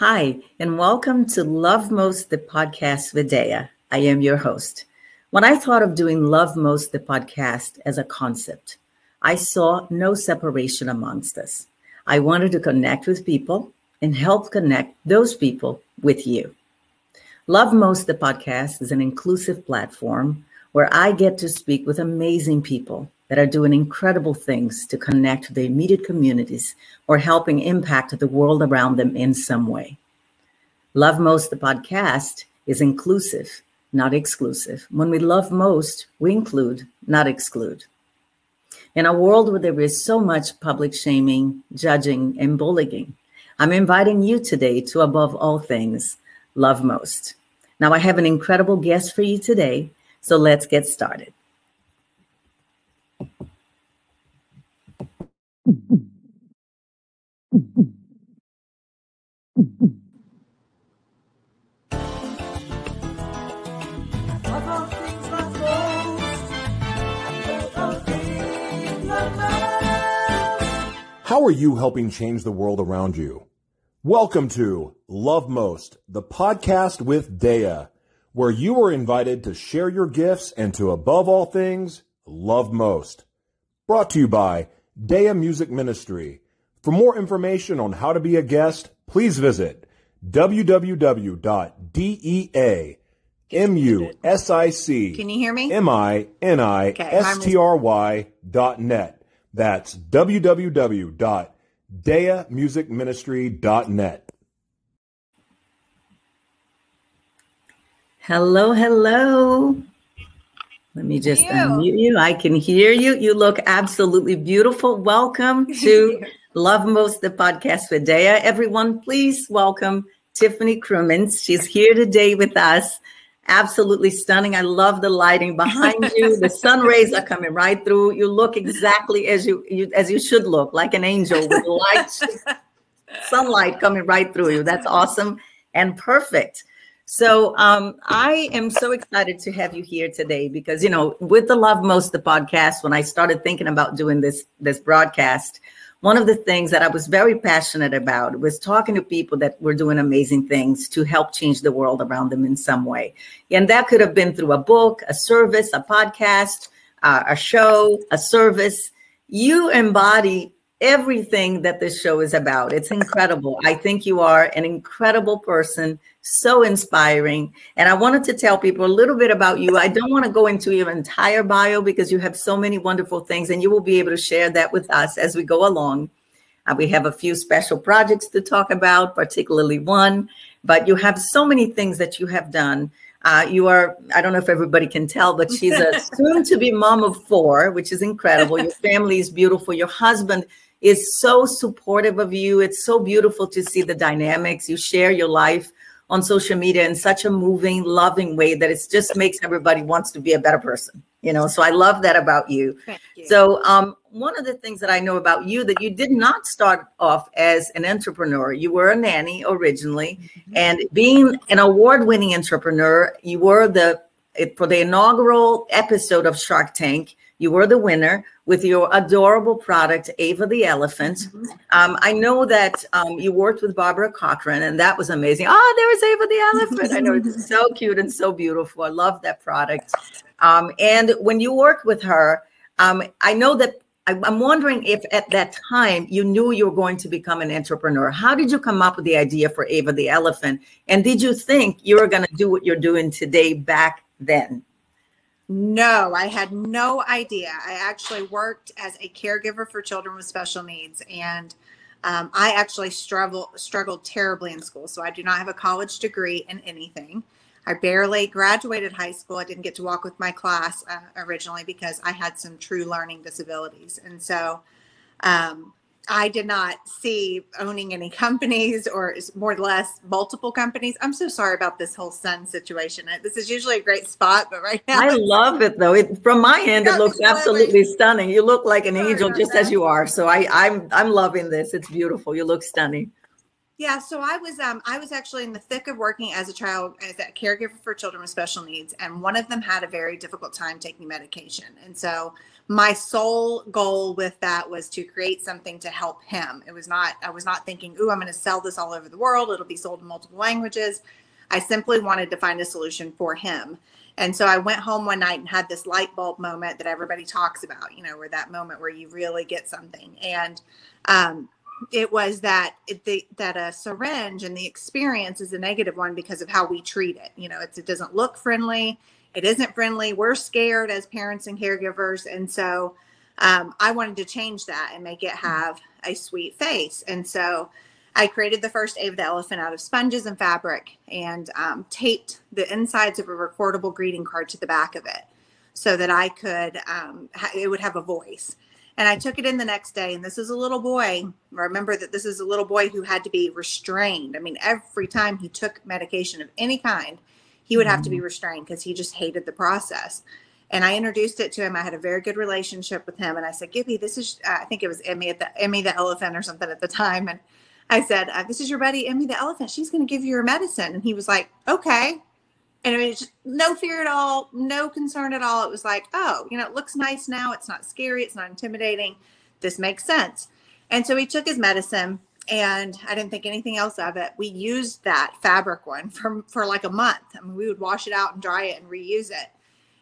Hi, and welcome to Love Most, the podcast with Dea. I am your host. When I thought of doing Love Most, the podcast as a concept, I saw no separation amongst us. I wanted to connect with people and help connect those people with you. Love Most, the podcast is an inclusive platform where I get to speak with amazing people that are doing incredible things to connect to the immediate communities or helping impact the world around them in some way. Love Most, the podcast, is inclusive, not exclusive. When we love most, we include, not exclude. In a world where there is so much public shaming, judging, and bullying, I'm inviting you today to, above all things, love most. Now, I have an incredible guest for you today, so let's get started. How are you helping change the world around you? Welcome to Love Most, the podcast with Dea, where you are invited to share your gifts and to, above all things, love most. Brought to you by Dea Music Ministry. For more information on how to be a guest, please visit www.deamusic Can you hear me? M-I-N-I-S-T-R-Y dot net. That's www.deamusicministry.net. Hello, hello. Let me just unmute you. I can hear you. You look absolutely beautiful. Welcome to Love Most, the podcast with Dea. Everyone, please welcome Tiffany Krumins. She's here today with us absolutely stunning. I love the lighting behind you. the sun rays are coming right through. You look exactly as you, you as you should look, like an angel with light, sunlight coming right through you. That's awesome and perfect. So um, I am so excited to have you here today because you know, with the Love Most the podcast, when I started thinking about doing this this broadcast, one of the things that I was very passionate about was talking to people that were doing amazing things to help change the world around them in some way. And that could have been through a book, a service, a podcast, uh, a show, a service. You embody everything that this show is about. It's incredible. I think you are an incredible person, so inspiring. And I wanted to tell people a little bit about you. I don't want to go into your entire bio because you have so many wonderful things, and you will be able to share that with us as we go along. Uh, we have a few special projects to talk about, particularly one, but you have so many things that you have done. Uh, you are, I don't know if everybody can tell, but she's a soon to be mom of four, which is incredible. Your family is beautiful. Your husband is so supportive of you. It's so beautiful to see the dynamics. You share your life on social media in such a moving, loving way that it just makes everybody wants to be a better person. You know, so I love that about you. you. So, um, one of the things that I know about you that you did not start off as an entrepreneur. You were a nanny originally, mm-hmm. and being an award-winning entrepreneur, you were the for the inaugural episode of Shark Tank. You were the winner with your adorable product, Ava the Elephant. Mm-hmm. Um, I know that um, you worked with Barbara Corcoran, and that was amazing. Oh, there was Ava the Elephant. I know it's so cute and so beautiful. I love that product. Um, and when you worked with her, um, I know that I'm wondering if at that time you knew you were going to become an entrepreneur. How did you come up with the idea for Ava the Elephant? And did you think you were going to do what you're doing today back then? No, I had no idea. I actually worked as a caregiver for children with special needs, and um, I actually struggled struggled terribly in school. So I do not have a college degree in anything. I barely graduated high school. I didn't get to walk with my class uh, originally because I had some true learning disabilities, and so um, I did not see owning any companies or more or less multiple companies. I'm so sorry about this whole sun situation. This is usually a great spot, but right now I love it though. It, from my end, it looks absolutely stunning. You look like an angel just as you are. So I, I'm I'm loving this. It's beautiful. You look stunning. Yeah, so I was um I was actually in the thick of working as a child as a caregiver for children with special needs, and one of them had a very difficult time taking medication, and so my sole goal with that was to create something to help him. It was not, I was not thinking, ooh, I'm going to sell this all over the world. It'll be sold in multiple languages. I simply wanted to find a solution for him. And so I went home one night and had this light bulb moment that everybody talks about, you know, where that moment where you really get something. And um, it was that it, the, that a syringe and the experience is a negative one because of how we treat it. You know, it doesn't look friendly. It isn't friendly. We're scared as parents and caregivers. And so um, I wanted to change that and make it have a sweet face. And so I created the first Ava the elephant out of sponges and fabric and um, taped the insides of a recordable greeting card to the back of it so that I could, um, it would have a voice. And I took it in the next day. And this is a little boy. Remember that this is a little boy who had to be restrained. I mean, every time he took medication of any kind, he would have to be mm-hmm. restrained because he just hated the process. And I introduced it to him. I had a very good relationship with him. And I said, Gibby, this is, I think it was Emmy at the Emmy the elephant or something at the time. And I said, uh, This is your buddy, Emmy the elephant. She's going to give you your medicine. And he was like, Okay. And it was just no fear at all, no concern at all. It was like, Oh, you know, it looks nice now. It's not scary. It's not intimidating. This makes sense. And so he took his medicine and I didn't think anything else of it. We used that fabric one for, for like a month. I mean, we would wash it out and dry it and reuse it.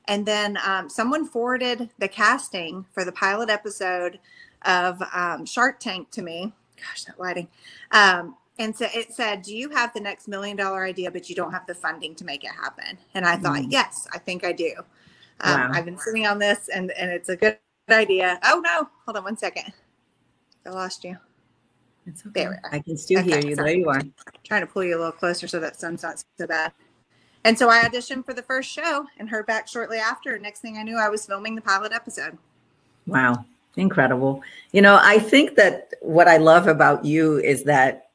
And then um, someone forwarded the casting for the pilot episode of um, Shark Tank to me gosh, that lighting. Um, and so it said, Do you have the next million dollar idea, but you don't have the funding to make it happen? And I thought, mm. Yes, I think I do. Um, wow. I've been sitting on this and, and it's a good idea. Oh, no. Hold on one second. I lost you. It's okay. There I can still okay, hear you. Sorry. There you are. Trying to pull you a little closer so that sun's not so bad. And so I auditioned for the first show and heard back shortly after. Next thing I knew, I was filming the pilot episode. Wow. Incredible. You know, I think that what I love about you is that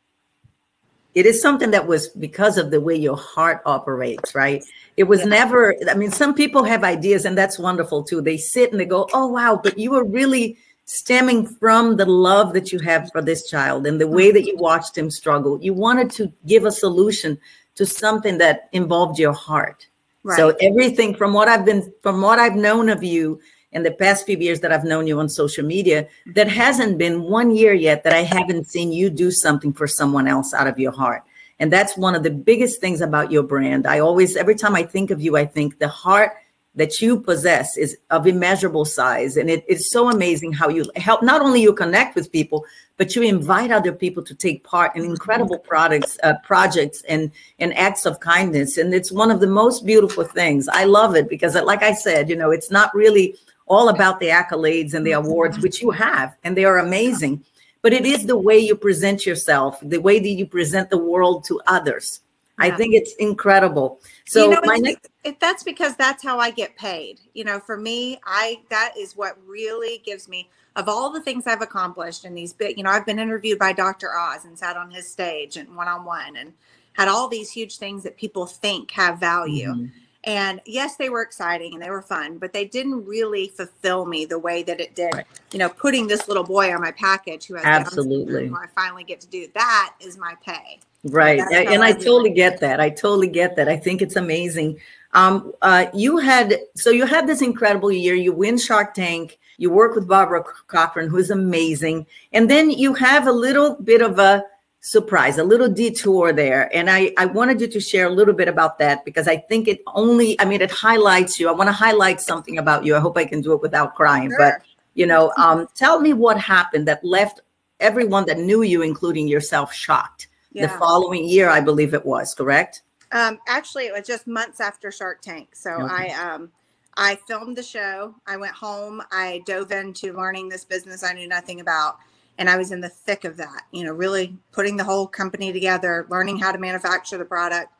it is something that was because of the way your heart operates, right? It was yeah. never, I mean, some people have ideas and that's wonderful too. They sit and they go, oh, wow, but you were really stemming from the love that you have for this child and the way that you mm-hmm. watched him struggle. You wanted to give a solution to something that involved your heart. Right. So everything from what I've been, from what I've known of you, in the past few years that I've known you on social media, mm-hmm. that hasn't been one year yet that I haven't seen you do something for someone else out of your heart. And that's one of the biggest things about your brand. I always, every time I think of you, I think the heart that you possess is of immeasurable size. And it, it's so amazing how you help, not only you connect with people, but you invite other people to take part in incredible products, uh, projects and, and acts of kindness. And it's one of the most beautiful things. I love it because like I said, you know, it's not really all about the accolades and the awards, which you have, and they are amazing. But it is the way you present yourself, the way that you present the world to others. I think it's incredible. So you know, my next- it, that's because that's how I get paid. You know, for me, I that is what really gives me of all the things I've accomplished in these big. You know, I've been interviewed by Dr. Oz and sat on his stage and one on one and had all these huge things that people think have value. Mm-hmm. And yes, they were exciting and they were fun, but they didn't really fulfill me the way that it did. Right. You know, putting this little boy on my package who has absolutely. I finally get to do that is my pay. Right, and, and I, I totally get that. I totally get that. I think it's amazing. Um, uh, you had so you had this incredible year. You win Shark Tank. You work with Barbara Corcoran, who's amazing, and then you have a little bit of a surprise, a little detour there. And I, I wanted you to share a little bit about that because I think it only, I mean, it highlights you. I want to highlight something about you. I hope I can do it without crying. Sure. But, you know, um, tell me what happened that left everyone that knew you, including yourself, shocked. Yeah. The following year, I believe it was, correct? Um, actually, it was just months after Shark Tank. So okay. I, um, I filmed the show. I went home. I dove into learning this business I knew nothing about and I was in the thick of that, you know, really putting the whole company together, learning how to manufacture the product.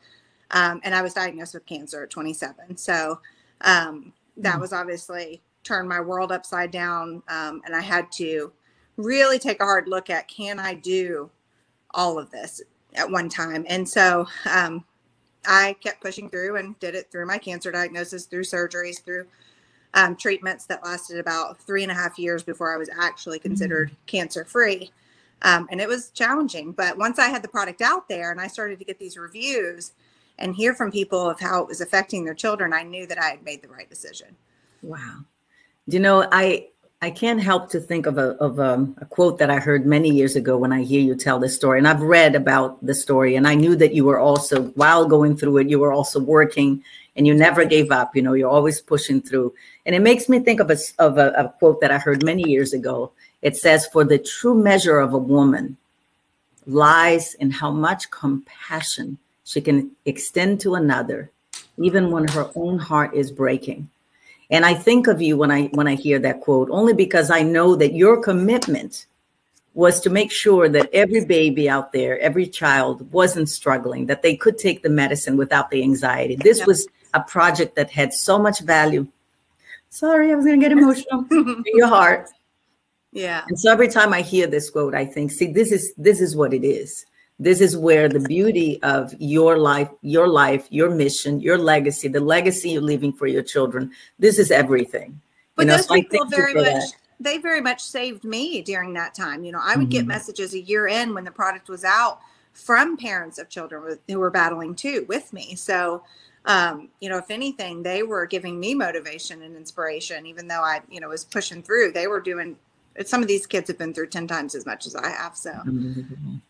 Um, and I was diagnosed with cancer at 27. So um, that mm. was obviously turned my world upside down. Um, and I had to really take a hard look at can I do all of this at one time? And so um, I kept pushing through and did it through my cancer diagnosis, through surgeries, through um, treatments that lasted about three and a half years before I was actually considered mm-hmm. cancer free. Um, and it was challenging. But once I had the product out there and I started to get these reviews and hear from people of how it was affecting their children, I knew that I had made the right decision. Wow. Do you know, I I can't help to think of a of a, a, quote that I heard many years ago when I hear you tell this story, and I've read about the story, and I knew that you were also while going through it, you were also working, and you never gave up. You know, you're always pushing through, and it makes me think of a of a, a quote that I heard many years ago. It says, "For the true measure of a woman lies in how much compassion she can extend to another, even when her own heart is breaking." And I think of you when I when I hear that quote only because I know that your commitment was to make sure that every baby out there, every child wasn't struggling, that they could take the medicine without the anxiety. This was a project that had so much value. Sorry, I was going to get emotional in your heart. Yeah. And so every time I hear this quote, I think, see, this is this is what it is this is where the beauty of your life your life your mission your legacy the legacy you're leaving for your children this is everything but you know, those so people very much that. they very much saved me during that time you know i would mm-hmm. get messages a year in when the product was out from parents of children who were battling too with me so um, you know if anything they were giving me motivation and inspiration even though i you know was pushing through they were doing some of these kids have been through 10 times as much as I have. So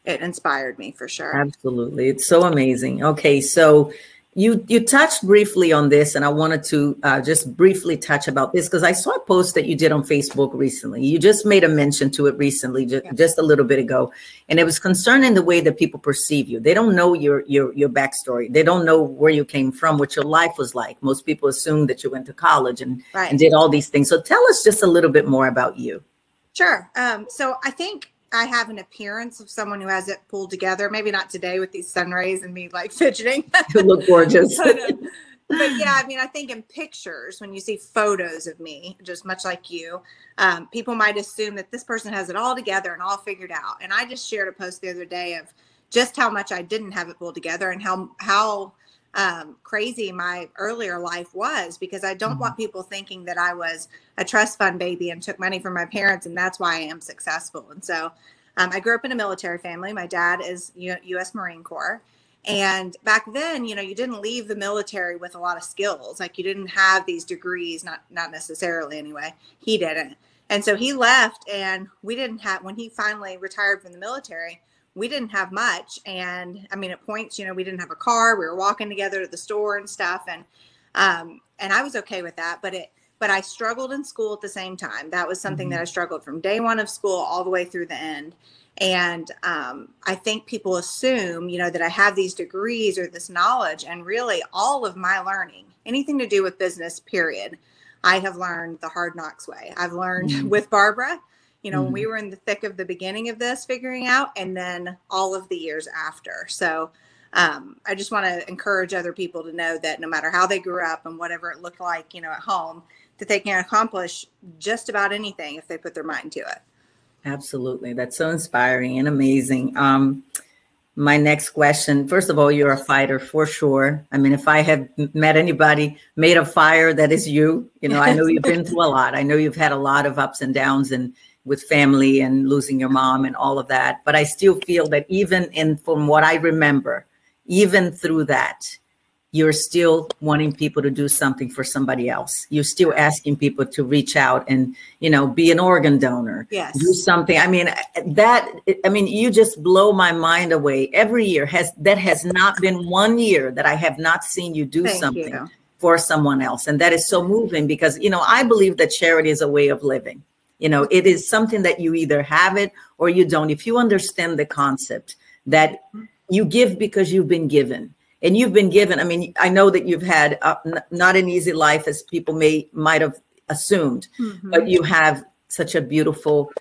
it inspired me for sure. Absolutely. It's so amazing. Okay. So you you touched briefly on this and i wanted to uh, just briefly touch about this because i saw a post that you did on facebook recently you just made a mention to it recently just, yeah. just a little bit ago and it was concerning the way that people perceive you they don't know your your your backstory they don't know where you came from what your life was like most people assume that you went to college and, right. and did all these things so tell us just a little bit more about you Sure. Um, so I think I have an appearance of someone who has it pulled together. Maybe not today with these sun rays and me like fidgeting. you look gorgeous. but, uh, but, yeah, I mean, I think in pictures, when you see photos of me, just much like you, um, people might assume that this person has it all together and all figured out. And I just shared a post the other day of just how much I didn't have it pulled together and how how um, crazy my earlier life was because I don't mm-hmm. want people thinking that I was a trust fund baby and took money from my parents and that's why I am successful. And so um, I grew up in a military family. My dad is U- U.S. Marine Corps. And back then, you know, you didn't leave the military with a lot of skills. Like you didn't have these degrees, not not necessarily anyway. He didn't. And so he left and we didn't have when he finally retired from the military, we didn't have much. And i mean at points you know we didn't have a car we were walking together to the store and stuff. And um and i was okay with that but it but i struggled in school at the same time. That was something mm-hmm. that i struggled from day one of school all the way through the end. And um, i think people assume you know that i have these degrees or this knowledge and really all of my learning anything to do with business period i have learned the hard knocks way. I've learned mm-hmm. with barbara you know, mm-hmm. when we were in the thick of the beginning of this figuring out, and then all of the years after. So um, I just want to encourage other people to know that no matter how they grew up and whatever it looked like, you know, at home, that they can accomplish just about anything if they put their mind to it. Absolutely. That's so inspiring and amazing. Um, my next question first of all, you're a fighter for sure. I mean, if I have met anybody made of fire, that is you. You know, I know you've been through a lot. I know you've had a lot of ups and downs and with family and losing your mom and all of that. But I still feel that even in from what I remember, even through that, you're still wanting people to do something for somebody else. You're still asking people to reach out and, you know, be an organ donor. Yes. Do something. I mean, that I mean, you just blow my mind away. Every year has that has not been one year that I have not seen you do Thank something you. for someone else. And that is so moving because, you know, I believe that charity is a way of living. You know, it is something that you either have it or you don't. If you understand the concept that you give because you've been given and you've been given, I mean, I know that you've had uh, n- not an easy life as people may might have assumed, mm-hmm. but you have such a beautiful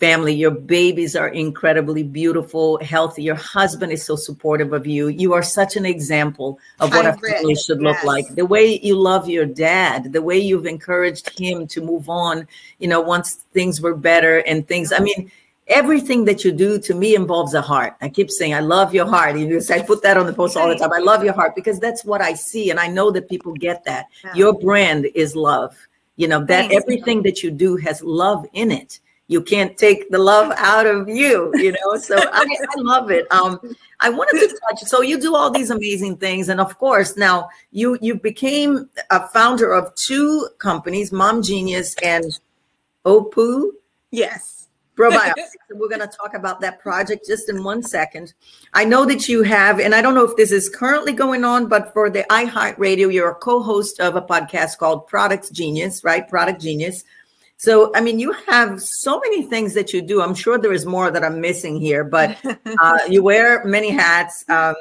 family. Your babies are incredibly beautiful, healthy. Your husband is so supportive of you. You are such an example of what a family should look yes. like. The way you love your dad, the way you've encouraged him to move on, you know, once things were better and things. I mean, everything that you do to me involves a heart. I keep saying, I love your heart. You I put that on the post all the time. I love your heart because that's what I see. And I know that people get that. Your brand is love. You know, that everything that you do has love in it you can't take the love out of you, you know. So I, I love it. Um, I wanted to touch. So you do all these amazing things, and of course, now you you became a founder of two companies, Mom Genius and Opu. Yes probiotics. we're going to talk about that project just in one second. I know that you have, and I don't know if this is currently going on, but for the iHeartRadio, you're a co-host of a podcast called Product Genius, right? Product Genius. So, I mean, you have so many things that you do. I'm sure there is more that I'm missing here, but uh, you wear many hats. Um,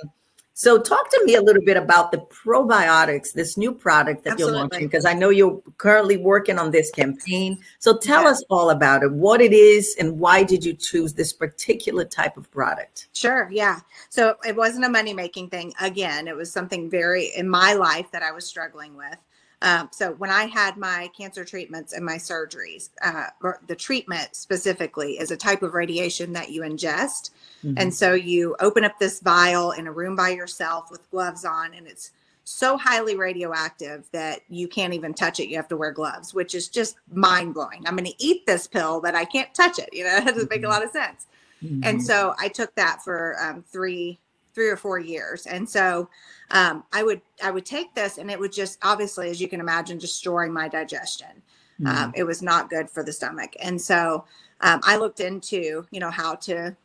so, talk to me a little bit about the probiotics, this new product that Absolutely. you're launching, because I know you're currently working on this campaign. So, tell yeah. us all about it, what it is, and why did you choose this particular type of product? Sure. Yeah. So, it wasn't a money making thing. Again, it was something very in my life that I was struggling with. Um, so when I had my cancer treatments and my surgeries, uh, the treatment specifically is a type of radiation that you ingest. Mm-hmm. And so you open up this vial in a room by yourself with gloves on, and it's so highly radioactive that you can't even touch it. You have to wear gloves, which is just mind blowing. I'm going to eat this pill, but I can't touch it. You know, it doesn't make a mm-hmm. lot of sense. Mm-hmm. And so I took that for um, three, three or four years. And so um, I would, I would take this, and it would just obviously, as you can imagine, destroying my digestion. Um, mm-hmm. Um, it was not good for the stomach. And so um, I looked into, you know, how to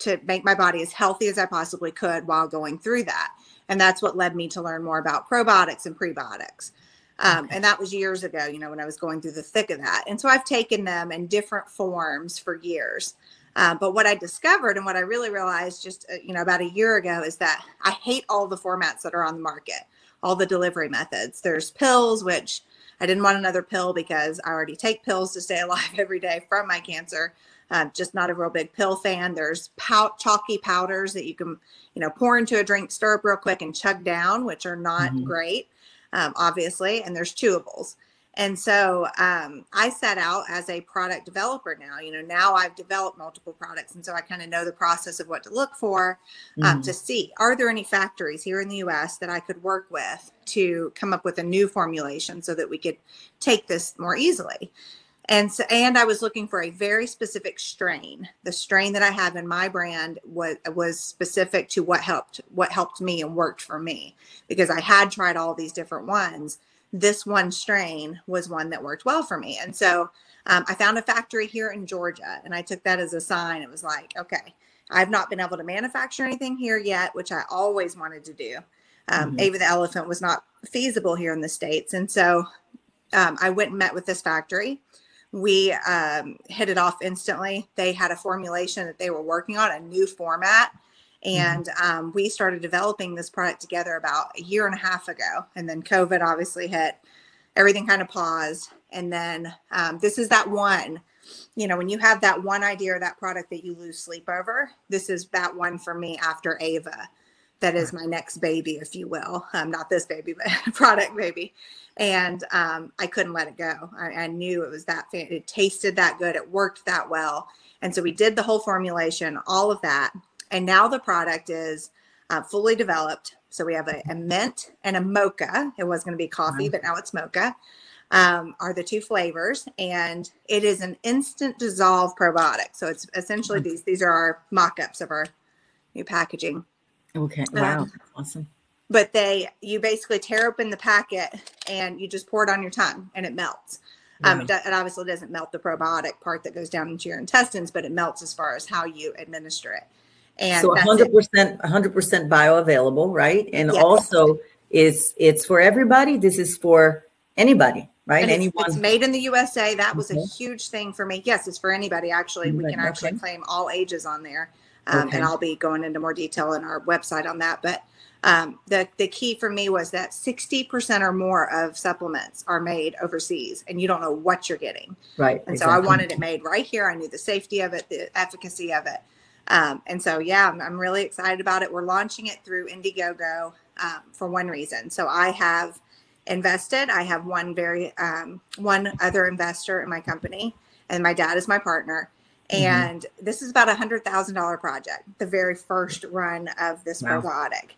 to make my body as healthy as I possibly could while going through that. And that's what led me to learn more about probiotics and prebiotics. Um. And that was years ago, you know, when I was going through the thick of that. And so I've taken them in different forms for years. Uh, but what I discovered and what I really realized just, uh, you know, about a year ago is that I hate all the formats that are on the market, all the delivery methods. There's pills, which I didn't want another pill because I already take pills to stay alive every day from my cancer. Uh, just not a real big pill fan. There's pow- chalky powders that you can, you know, pour into a drink, stir up real quick, and chug down, which are not mm-hmm. great, um, obviously. And there's chewables. And so um, I set out as a product developer now. You know, now I've developed multiple products, and so I kind of know the process of what to look for um, mm-hmm. to see are there any factories here in the U.S. that I could work with to come up with a new formulation so that we could take this more easily and so and i was looking for a very specific strain the strain that i have in my brand was was specific to what helped what helped me and worked for me because i had tried all these different ones this one strain was one that worked well for me and so um, i found a factory here in georgia and i took that as a sign it was like okay i've not been able to manufacture anything here yet which i always wanted to do um, mm-hmm. ava the elephant was not feasible here in the states and so um, i went and met with this factory we um, hit it off instantly. They had a formulation that they were working on, a new format. Mm-hmm. And um, we started developing this product together about a year and a half ago. And then COVID obviously hit, everything kind of paused. And then um, this is that one, you know, when you have that one idea or that product that you lose sleep over, this is that one for me after Ava. That is my next baby, if you will. Um, not this baby, but product baby and um, I couldn't let it go. I, I knew it was that it tasted that good, it worked that well, and so we did the whole formulation, all of that, and now the product is uh, fully developed. So we have a, a, mint and a mocha. It was going to be coffee, but now it's mocha. Um, are the two flavors, and it is an instant dissolve probiotic. So it's essentially these these are our mock-ups of our new packaging. Okay. Wow. Um, awesome but they you basically tear open the packet and you just pour it on your tongue and it melts. Um, it, it, obviously doesn't melt the probiotic part that goes down into your intestines, but it melts as far as how you administer it. And so 100 percent, 100 percent bioavailable, right? And yes. also, is it's for everybody. This is for anybody, right? And Anyone. It's, it's, made in the USA. That was okay. a huge thing for me. Yes, it's for anybody. Actually, we can actually okay. claim all ages on there, um, okay. and I'll be going into more detail in our website on that. But um, the, the key for me was that 60% or more of supplements are made overseas and you don't know what you're getting. Right. And exactly. so I wanted it made right here. I knew the safety of it, the efficacy of it. Um, and so, yeah, I'm, I'm, really excited about it. We're launching it through Indiegogo um, for one reason. So I have invested. I have one very, um, one other investor in my company and my dad is my partner. Mm-hmm. And this is about a hundred thousand dollar project, the very first run of this wow. probiotic.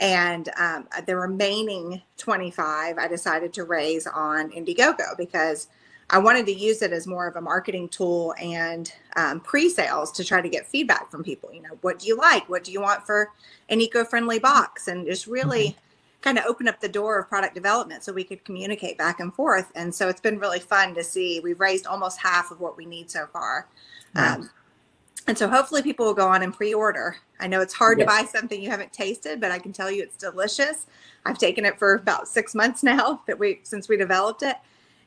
And um, the remaining 25, I decided to raise on Indiegogo because I wanted to use it as more of a marketing tool and um, pre-sales to try to get feedback from people. You know, what do you like? What do you want for an eco-friendly box? And just really mm-hmm. kind of open up the door of product development so we could communicate back and forth. And so it's been really fun to see. We've raised almost half of what we need so far. Um, and so hopefully people will go on and pre-order. I know it's hard yes. to buy something you haven't tasted, but I can tell you it's delicious. I've taken it for about six months now that we since we developed it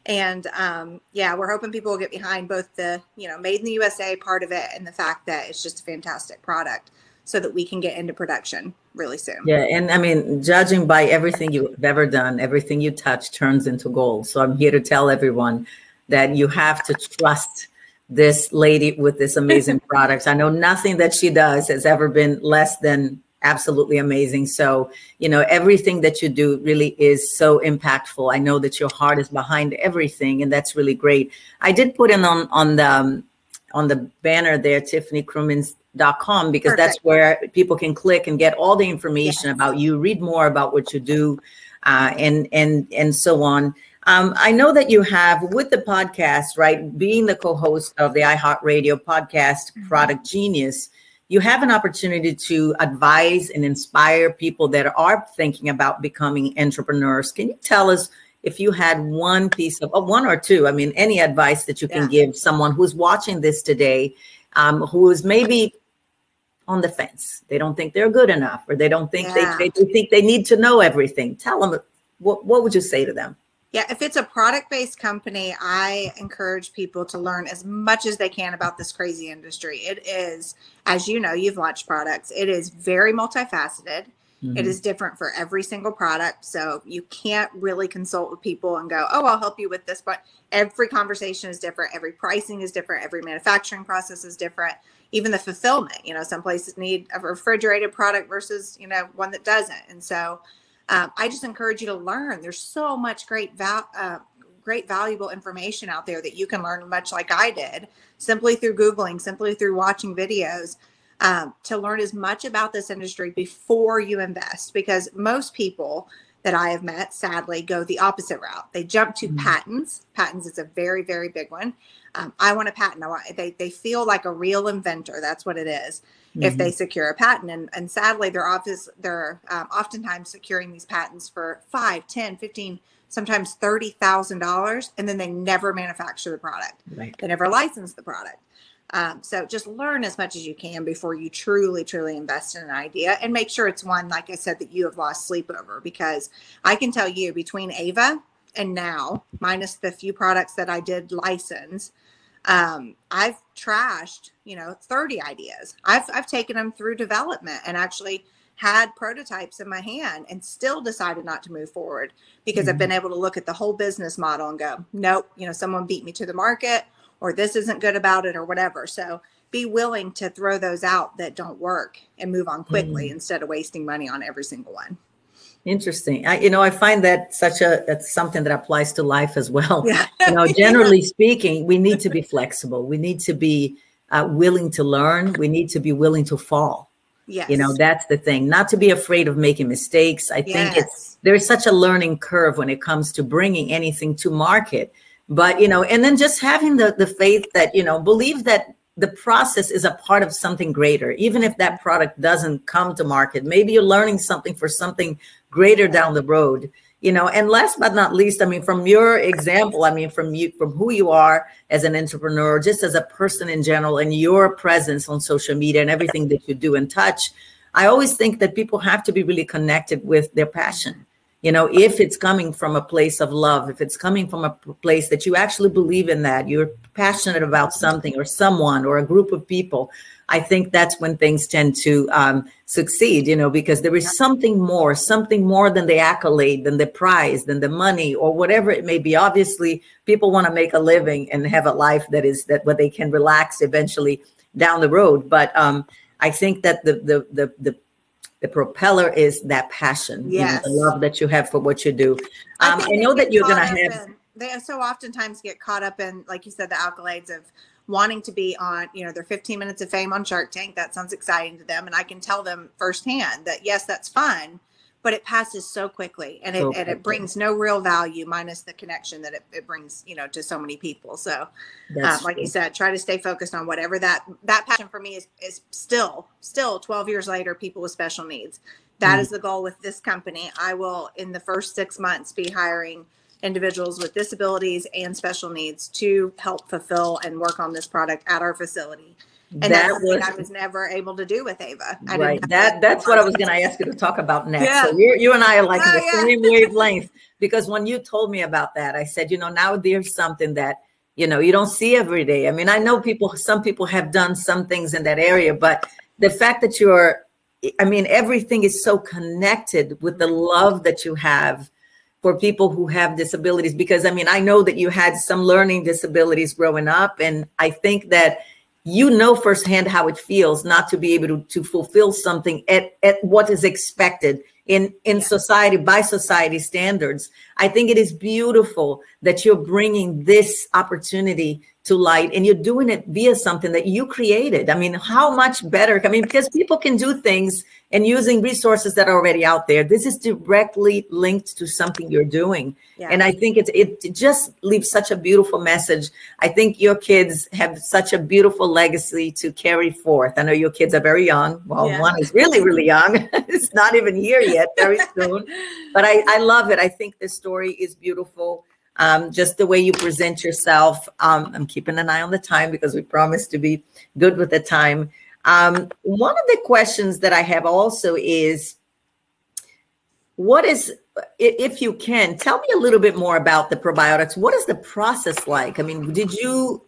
and um, yeah, we're hoping people will get behind both the you know made in the USA part of it and the fact that it's just a fantastic product, so that we can get into production really soon. Yeah, and I mean, judging by everything you've ever done, everything you touch turns into gold. So I'm here to tell everyone that you have to trust this lady with this amazing product. I know nothing that she does has ever been less than absolutely amazing. So, you know, everything that you do really is so impactful. I know that your heart is behind everything, and that's really great. I did put in on on the um, on the banner there, tiffanykrumins.com, because Perfect. that's where people can click and get all the information yes. about you, read more about what you do, uh, and and and so on. Um, I know that you have with the podcast, right? Being the co-host of the iHeartRadio podcast, mm-hmm. Product Genius you have an opportunity to advise and inspire people that are thinking about becoming entrepreneurs. Can you tell us if you had one piece of, oh, one or two, I mean, any advice that you can yeah. give someone who's watching this today, um, who is maybe on the fence? They don't think they're good enough, or they don't think yeah. they, they think they need to know everything. Tell them what, what would you say to them? Yeah, if it's a product based company, I encourage people to learn as much as they can about this crazy industry. It is, as you know, you've launched products, it is very multifaceted. Mm-hmm. It is different for every single product. So you can't really consult with people and go, oh, I'll help you with this. But every conversation is different. Every pricing is different. Every manufacturing process is different. Even the fulfillment, you know, some places need a refrigerated product versus, you know, one that doesn't. And so, um, I just encourage you to learn. There's so much great val- uh, great valuable information out there that you can learn much like I did, simply through Googling, simply through watching videos, um, to learn as much about this industry before you invest. Because most people that I have met, sadly, go the opposite route. They jump to mm-hmm. patents. Patents is a very, very big one. Um, I want a patent. I want, they, they feel like a real inventor. That's what it is mm-hmm. if they mm-hmm. secure a patent. And, and sadly, they're, office, they're um, oftentimes securing these patents for five, ten, fifteen, sometimes $30,000, and then they never manufacture the product. Right. They never license the product. Um, so just learn as much as you can before you truly, truly invest in an idea and make sure it's one, like I said, that you have lost sleep over. Because I can tell you between Ava and now, minus the few products that I did license, um, I've trashed, you know, 30 ideas. I've, I've taken them through development and actually had prototypes in my hand and still decided not to move forward because mm-hmm. I've been able to look at the whole business model and go, nope, you know, someone beat me to the market or this isn't good about it or whatever. So be willing to throw those out that don't work and move on quickly mm-hmm. instead of wasting money on every single one. Interesting. I, you know, I find that such a that's something that applies to life as well. Yeah. you know, generally speaking, we need to be flexible. We need to be uh, willing to learn. We need to be willing to fall. Yes. You know, that's the thing. Not to be afraid of making mistakes. I yes. think it's there's such a learning curve when it comes to bringing anything to market. But you know, and then just having the the faith that you know, believe that the process is a part of something greater. Even if that product doesn't come to market maybe you're learning something for something greater down the road you know. And last but not least i mean from your example i mean from you from who you are as an entrepreneur just as a person in general and your presence on social media and everything that you do and touch i always think that people have to be really connected with their passion you know if it's coming from a place of love if it's coming from a place that you actually believe in that you're passionate about something or someone or a group of people i think that's when things tend to um, succeed you know because there is something more something more than the accolade than the prize than the money or whatever it may be. Obviously people want to make a living and have a life that is that where they can relax eventually down the road but um, i think that the the the, the the propeller is that passion, yes. You know, the love that you have for what you do. Um, I, I know that you're going to have. In, they so oftentimes get caught up in, like you said, the accolades of wanting to be on, you know, their 15 minutes of fame on Shark Tank. That sounds exciting to them. And I can tell them firsthand that, yes, that's fun, but it passes so quickly and it, So and it brings no real value minus the connection that it, it brings, you know, to so many people. So, uh, like you said, try to stay focused on whatever that, that passion for me is, is still, still 12 years later, people with special needs. That Mm. is the goal with this company. I will, in the first six months, be hiring individuals with disabilities and special needs to help fulfill and work on this product at our facility. And that was I was never able to do with Ava. I right. have That that's what I was going to ask you to talk about next. Yeah. So you you and I are like Oh, the yeah. same wavelength because when you told me about that, I said, you know, now there's something that you know you don't see every day. I mean, I know people. Some people have done some things in that area, but the fact that you're, I mean, everything is so connected with the mm-hmm. love that you have for people who have disabilities. Because I mean, I know that you had some learning disabilities growing up, and I think that you know firsthand how it feels not to be able to, to fulfill something at, at what is expected in in Yeah. society by society standards i think it is beautiful that you're bringing this opportunity to light and you're doing it via something that you created i mean how much better i mean because people can do things and using resources that are already out there this is directly linked to something you're doing Yeah. and I think it it just leaves such a beautiful message. I think your kids have such a beautiful legacy to carry forth. I know your kids are very young. Well, Yeah. one is really, really young. it's not even here yet, very soon. But I, I love it. I think this story is beautiful. Um, just the way you present yourself. Um, I'm keeping an eye on the time because we promised to be good with the time. Um, one of the questions that I have also is what is if you can tell me a little bit more about the probiotics what is the process like i mean did you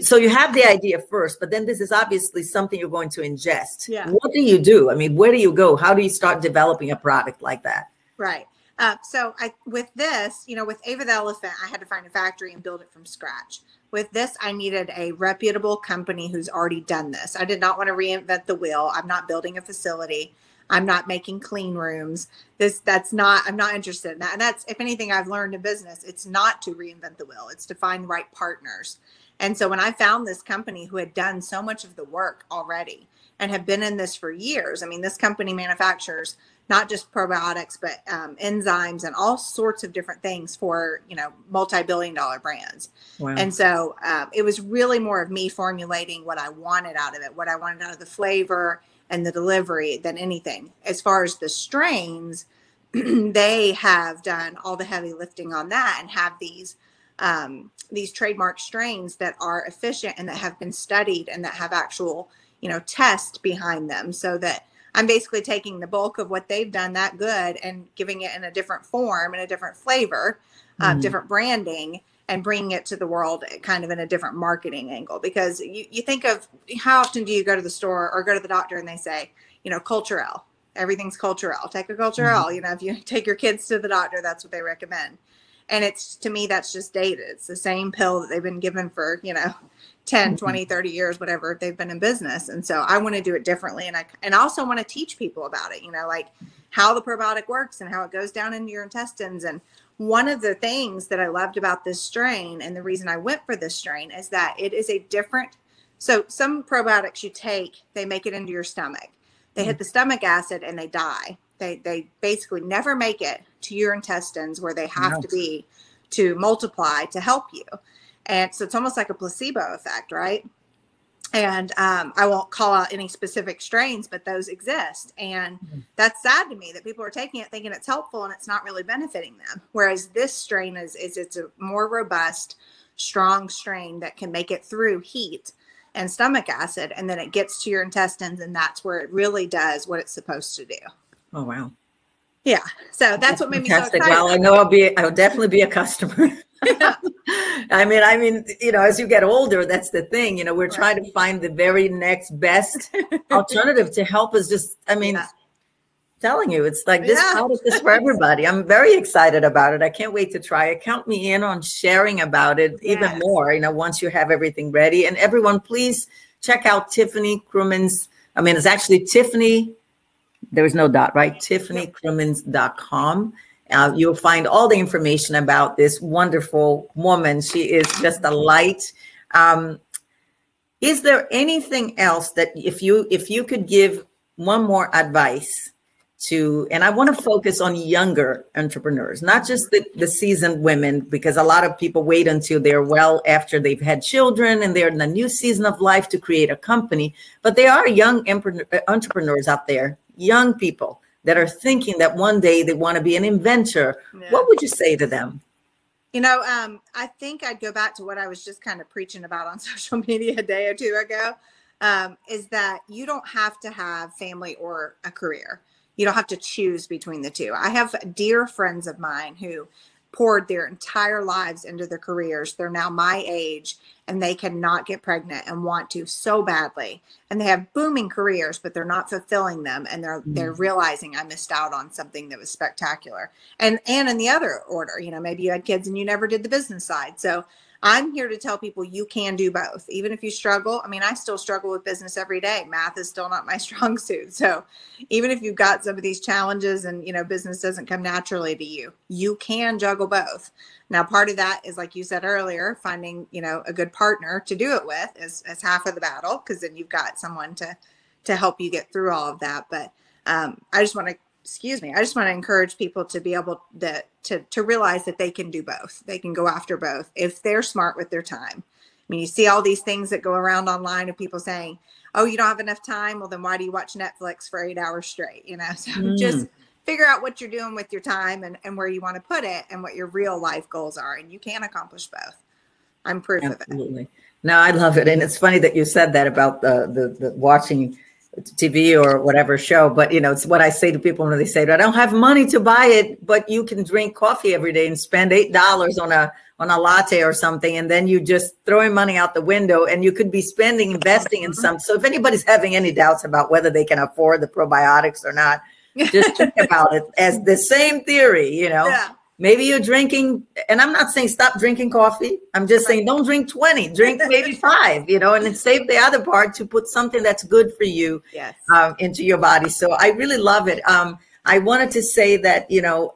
so you have the idea first but then this is obviously something you're going to ingest Yeah. what do you do i mean where do you go how do you start developing a product like that Right. Uh, so I with this, you know, with Ava the elephant, I had to find a factory and build it from scratch. With this, I needed a reputable company who's already done this. I did not want to reinvent the wheel. I'm not building a facility. I'm not making clean rooms. This that's not I'm not interested in that. And that's if anything I've learned in business, it's not to reinvent the wheel. It's to find the right partners. And so when I found this company who had done so much of the work already and have been in this for years, I mean, this company manufactures not just probiotics, but um, enzymes and all sorts of different things for, you know, multi-billion dollar brands. wow. And so um, it was really more of me formulating what I wanted out of it, what I wanted out of the flavor and the delivery than anything. As far as the strains, they have done all the heavy lifting on that and have these um, these trademark strains that are efficient and that have been studied and that have actual you know test behind them, so that I'm basically taking the bulk of what they've done that good and giving it in a different form and a different flavor, uh, Mhm. different branding, and bringing it to the world kind of in a different marketing angle. Because you, you think of how often do you go to the store or go to the doctor and they say, you know, Culturelle, everything's Culturelle, take a culture Mhm. You know, if you take your kids to the doctor, that's what they recommend. And it's to me, that's just dated. It's the same pill that they've been given for, you know, 10, Mhm. 20, 30 years, whatever they've been in business. And so I want to do it differently. And I, and also want to teach people about it, you know, like how the probiotic works and how it goes down into your intestines. And one of the things that I loved about this strain and the reason I went for this strain is that it is a different. So some probiotics you take, they make it into your stomach. They hit the stomach acid and they die. They, they basically never make it to your intestines where they have Wow. to be to multiply to help you. And so it's almost like a placebo effect, right? And um, I won't call out any specific strains, but those exist. And Mhm. that's sad to me that people are taking it thinking it's helpful and it's not really benefiting them. Whereas this strain is, is it's a more robust, strong strain that can make it through heat and stomach acid, and then it gets to your intestines, and that's where it really does what it's supposed to do. Oh wow Yeah. So that's what made me so excited. well i know i'll be i'll definitely be a customer I mean, I mean, you know, as you get older, that's the thing. You know, we're Right. trying to find the very next best alternative to help us. Just, I mean, Yeah. telling you, it's like this Yeah. product is for everybody. I'm very excited about it. I can't wait to try it. Count me in on sharing about it even more. You know, once you have everything ready. And everyone, please check out Tiffany Krumins. I mean, it's actually Tiffany. There is no dot, right? TiffanyKrumins.com. Uh, you'll find all the information about this wonderful woman. She is just a light. Um, is there anything else that if you if you could give one more advice to and i want to focus on younger entrepreneurs not just the, the seasoned women because a lot of people wait until they're well after they've had children and they're in a new season of life to create a company but there are young entrepreneurs out there young people that are thinking that one day they want to be an inventor yeah. what would you say to them you know um, i think i'd go back to what i was just kind of preaching about on social media a day or two ago um, is that you don't have to have family or a career you don't have to choose between the two. I have dear friends of mine who poured their entire lives into their careers. They're now my age and they cannot get pregnant and want to so badly. And they have booming careers, but they're not fulfilling them and they're mm-hmm. they're realizing I missed out on something that was spectacular. And and in the other order, you know, maybe you had kids and you never did the business side. So I'm here to tell people you can do both. Even if you struggle, I mean, I still struggle with business every day. Math is still not my strong suit. So even if you've got some of these challenges and, you know, business doesn't come naturally to you, you can juggle both. Now, part of that is, like you said earlier, finding, you know, a good partner to do it with is, half of the battle because then you've got someone to, to help you get through all of that. But um, I just want to excuse me i just want to encourage people to be able to, to to realize that they can do both they can go after both if they're smart with their time i mean you see all these things that go around online of people saying oh you don't have enough time well then why do you watch netflix for eight hours straight you know so mm. just figure out what you're doing with your time and, and where you want to put it and what your real life goals are and you can accomplish both i'm proof Absolutely. of it Absolutely. no i love it and it's funny that you said that about the the, the watching TV or whatever show. But you know, it's what I say to people when they say, "I don't have money to buy it," but you can drink coffee every day and spend eight dollars on a on a latte or something, and then you just throwing money out the window, and you could be spending investing in some. So if anybody's having any doubts about whether they can afford the probiotics or not, just think about it as the same theory. You know. Yeah maybe you're drinking and i'm not saying stop drinking coffee. I'm just saying don't drink 20 drink maybe five you know and then save the other part to put something that's good for you yes. um, into your body. So i really love it. Um, i wanted to say that you know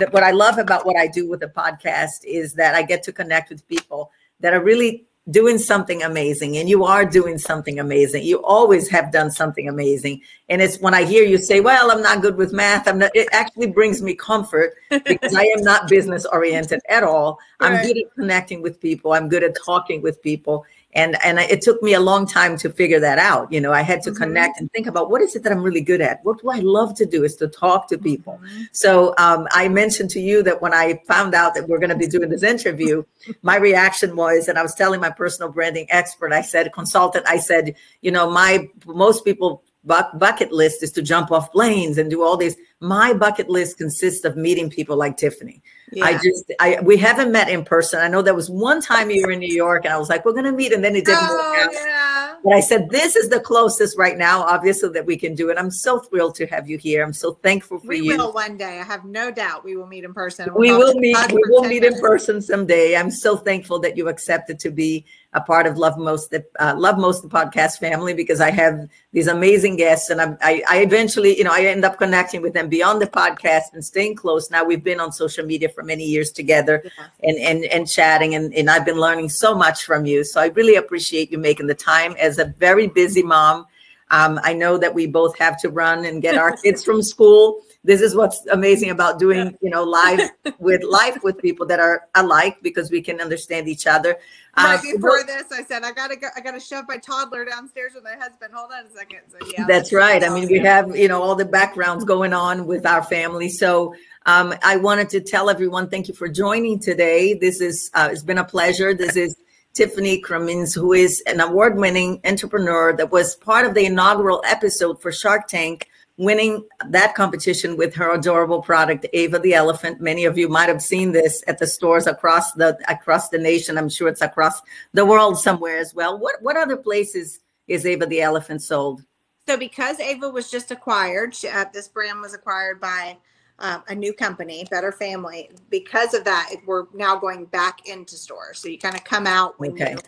that what i love about what i do with the podcast is that i get to connect with people that are really doing something amazing and you are doing something amazing. You always have done something amazing. And it's when i hear you say well i'm not good with math i'm not it actually brings me comfort because i am not business oriented at all. Right. i'm good at connecting with people. I'm good at talking with people and and it took me a long time to figure that out you know i had to mm-hmm. connect and think about what is it that i'm really good at what do i love to do is to talk to people mm-hmm. so um, i mentioned to you that when i found out that we're going to be doing this interview my reaction was and i was telling my personal branding expert i said consultant i said you know my most people bucket list is to jump off planes and do all these my bucket list consists of meeting people like tiffany yeah. I just, I we haven't met in person. I know there was one time you were in New York, and I was like, we're gonna meet, and then it didn't oh, work out. Yeah. But I said, this is the closest right now, obviously, that we can do it. I'm so thrilled to have you here. I'm so thankful for we you. We will one day. I have no doubt we will meet in person. We'll we will meet. We will meet minutes. in person someday. I'm so thankful that you accepted to be a part of Love Most the uh, Love Most the podcast family because I have these amazing guests, and I, I eventually, you know, I end up connecting with them beyond the podcast and staying close. Now we've been on social media for many years together, yeah. and and and chatting, and and I've been learning so much from you. So I really appreciate you making the time. As a very busy mom. Um, I know that we both have to run and get our kids from school. This is what's amazing about doing you know live with life with people that are alike because we can understand each other. Right uh, before this i said i gotta go i gotta shove my toddler downstairs with my husband. Hold on a second. So yeah. That's right. I mean we have you know all the backgrounds going on with our family. So um, i wanted to tell everyone thank you for joining today. This is uh, it's been a pleasure. This is Tiffany Krumins, who is an award winning entrepreneur that was part of the inaugural episode for Shark Tank winning that competition with her adorable product ava the elephant. Many of you might have seen this at the stores across the across the nation. I'm sure it's across the world somewhere as well. What what other places is ava the elephant sold? So because ava was just acquired uh, this brand was acquired by uh, a new company better family because of that we're now going back into stores so you kind of come out when okay. you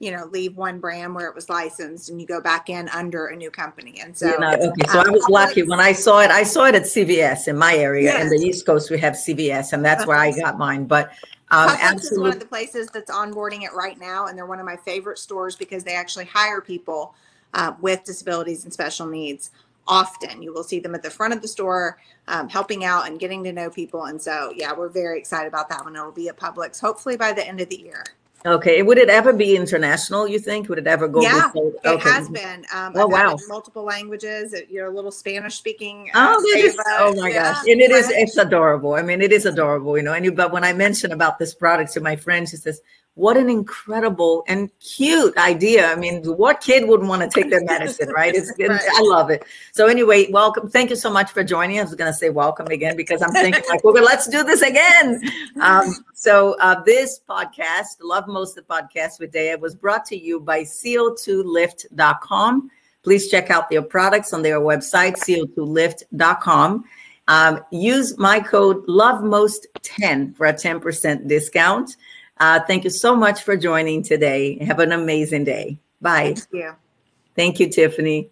you know, leave one brand where it was licensed and you go back in under a new company. And so, you know, okay. So um, I was lucky when I saw it. I saw it at CVS in my area. Yes. In the East Coast, we have CVS, and that's where I got mine. But um, absolutely. is one of the places that's onboarding it right now, and they're one of my favorite stores because they actually hire people uh, with disabilities and special needs often. You will see them at the front of the store, um, helping out and getting to know people. And so, yeah, we're very excited about that one. It'll be at Publix hopefully by the end of the year. Okay. Would it ever be international? You think? Would it ever go? Yeah, it okay. has been. Um, oh wow! multiple languages. You're a little Spanish speaking. Uh, oh, is, oh my yeah. gosh! And it is. It's adorable. I mean, it is adorable. You know. And you, but when I mention about this product to my friend, she says, what an incredible and cute idea. I mean, what kid wouldn't want to take their medicine, right? It's, right. I love it. So anyway, welcome. Thank you so much for joining. I was going to say welcome again because I'm thinking like, well, let's do this again. Um, so uh, this podcast, Love Most the Podcast with Dea, was brought to you by CO2lift.com. Please check out their products on their website, CO2lift.com. Um, use my code LoveMost10 for a 10% discount. Uh, thank you so much for joining today. Have an amazing day. Bye. Thank you. Thank you, Tiffany.